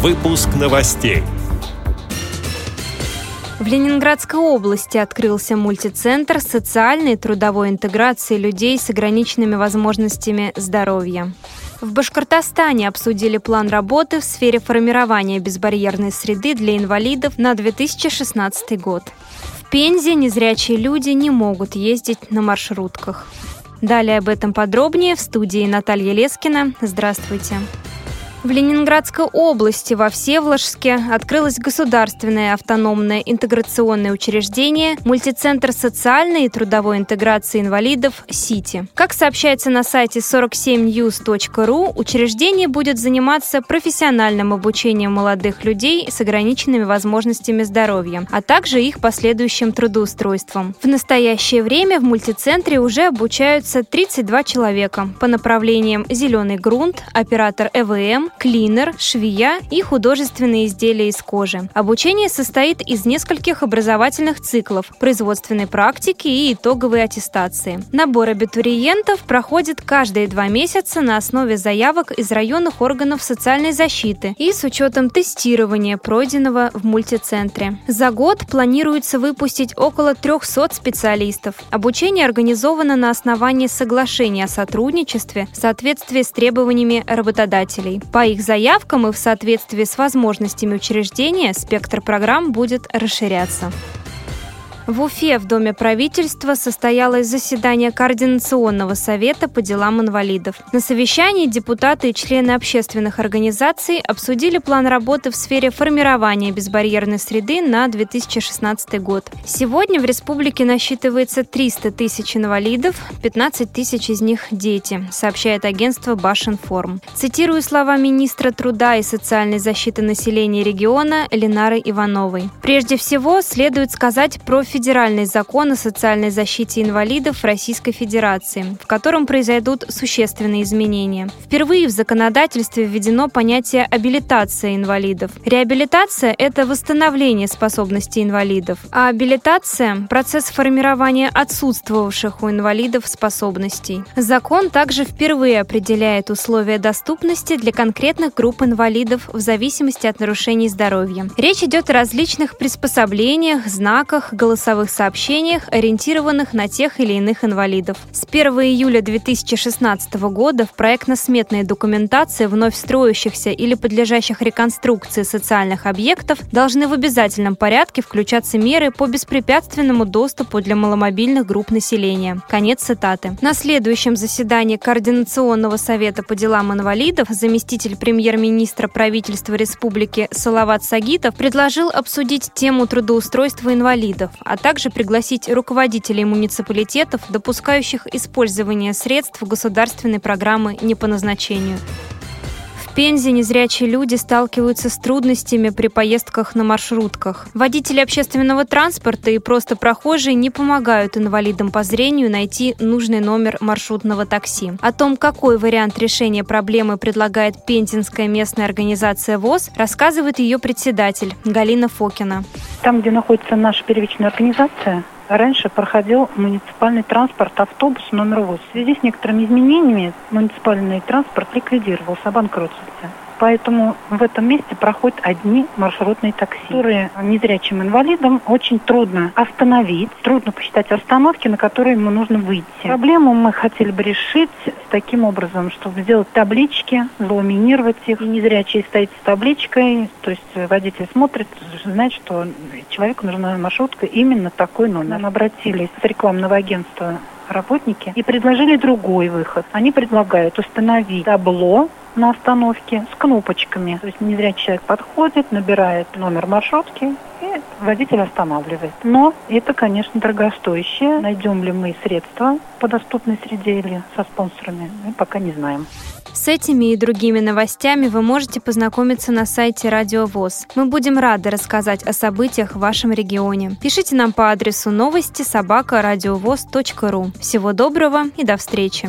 Выпуск новостей. В Ленинградской области открылся мультицентр социальной и трудовой интеграции людей с ограниченными возможностями здоровья. В Башкортостане обсудили план работы в сфере формирования безбарьерной среды для инвалидов на 2016 год. В Пензе незрячие люди не могут ездить на маршрутках. Далее об этом подробнее в студии Наталья Лескина. Здравствуйте. В Ленинградской области во Всеволожске открылось государственное автономное интеграционное учреждение мультицентр социальной и трудовой интеграции инвалидов «Сити». Как сообщается на сайте 47news.ru, учреждение будет заниматься профессиональным обучением молодых людей с ограниченными возможностями здоровья, а также их последующим трудоустройством. В настоящее время в мультицентре уже обучаются 32 человека по направлениям «Зеленый грунт», оператор ЭВМ, клинер, швея и художественные изделия из кожи. Обучение состоит из нескольких образовательных циклов, производственной практики и итоговой аттестации. Набор абитуриентов проходит каждые два месяца на основе заявок из районных органов социальной защиты и с учетом тестирования, пройденного в мультицентре. За год планируется выпустить около 300 специалистов. Обучение организовано на основании соглашения о сотрудничестве в соответствии с требованиями работодателей. По их заявкам и в соответствии с возможностями учреждения спектр программ будет расширяться. В Уфе в Доме правительства состоялось заседание Координационного совета по делам инвалидов. На совещании депутаты и члены общественных организаций обсудили план работы в сфере формирования безбарьерной среды на 2016 год. Сегодня в республике насчитывается 300 тысяч инвалидов, 15 тысяч из них – дети, сообщает агентство Башинформ. Цитирую слова министра труда и социальной защиты населения региона Ленары Ивановой. Прежде всего, следует сказать про федеральный закон о социальной защите инвалидов Российской Федерации, в котором произойдут существенные изменения. Впервые в законодательстве введено понятие абилитация инвалидов. Реабилитация – это восстановление способностей инвалидов, а абилитация – процесс формирования отсутствовавших у инвалидов способностей. Закон также впервые определяет условия доступности для конкретных групп инвалидов в зависимости от нарушений здоровья. Речь идет о различных приспособлениях, знаках, голосовых голосовых сообщениях, ориентированных на тех или иных инвалидов. С 1 июля 2016 года в проектно-сметной документации вновь строящихся или подлежащих реконструкции социальных объектов должны в обязательном порядке включаться меры по беспрепятственному доступу для маломобильных групп населения. Конец цитаты. На следующем заседании Координационного совета по делам инвалидов заместитель премьер-министра правительства республики Салават Сагитов предложил обсудить тему трудоустройства инвалидов, а также пригласить руководителей муниципалитетов, допускающих использование средств государственной программы не по назначению. Пензе незрячие люди сталкиваются с трудностями при поездках на маршрутках. Водители общественного транспорта и просто прохожие не помогают инвалидам по зрению найти нужный номер маршрутного такси. О том, какой вариант решения проблемы предлагает пензенская местная организация ВОЗ, рассказывает ее председатель Галина Фокина. Там, где находится наша первичная организация, раньше проходил муниципальный транспорт автобус номер 8. В связи с некоторыми изменениями муниципальный транспорт ликвидировался, обанкротился. Поэтому в этом месте проходят одни маршрутные такси, которые незрячим инвалидам очень трудно остановить, трудно посчитать остановки, на которые ему нужно выйти. Проблему мы хотели бы решить таким образом, чтобы сделать таблички, заламинировать их. И незрячий стоит с табличкой, то есть водитель смотрит, знает, что человеку нужна маршрутка именно такой номер. Мы обратились с рекламного агентства работники и предложили другой выход. Они предлагают установить табло на остановке с кнопочками. То есть незрячий человек подходит, набирает номер маршрутки и водитель останавливает. Но это, конечно, дорогостоящее. Найдем ли мы средства по доступной среде или со спонсорами, мы пока не знаем. С этими и другими новостями вы можете познакомиться на сайте Радио ВОЗ. Мы будем рады рассказать о событиях в вашем регионе. Пишите нам по адресу новости собака ру. Всего доброго и до встречи!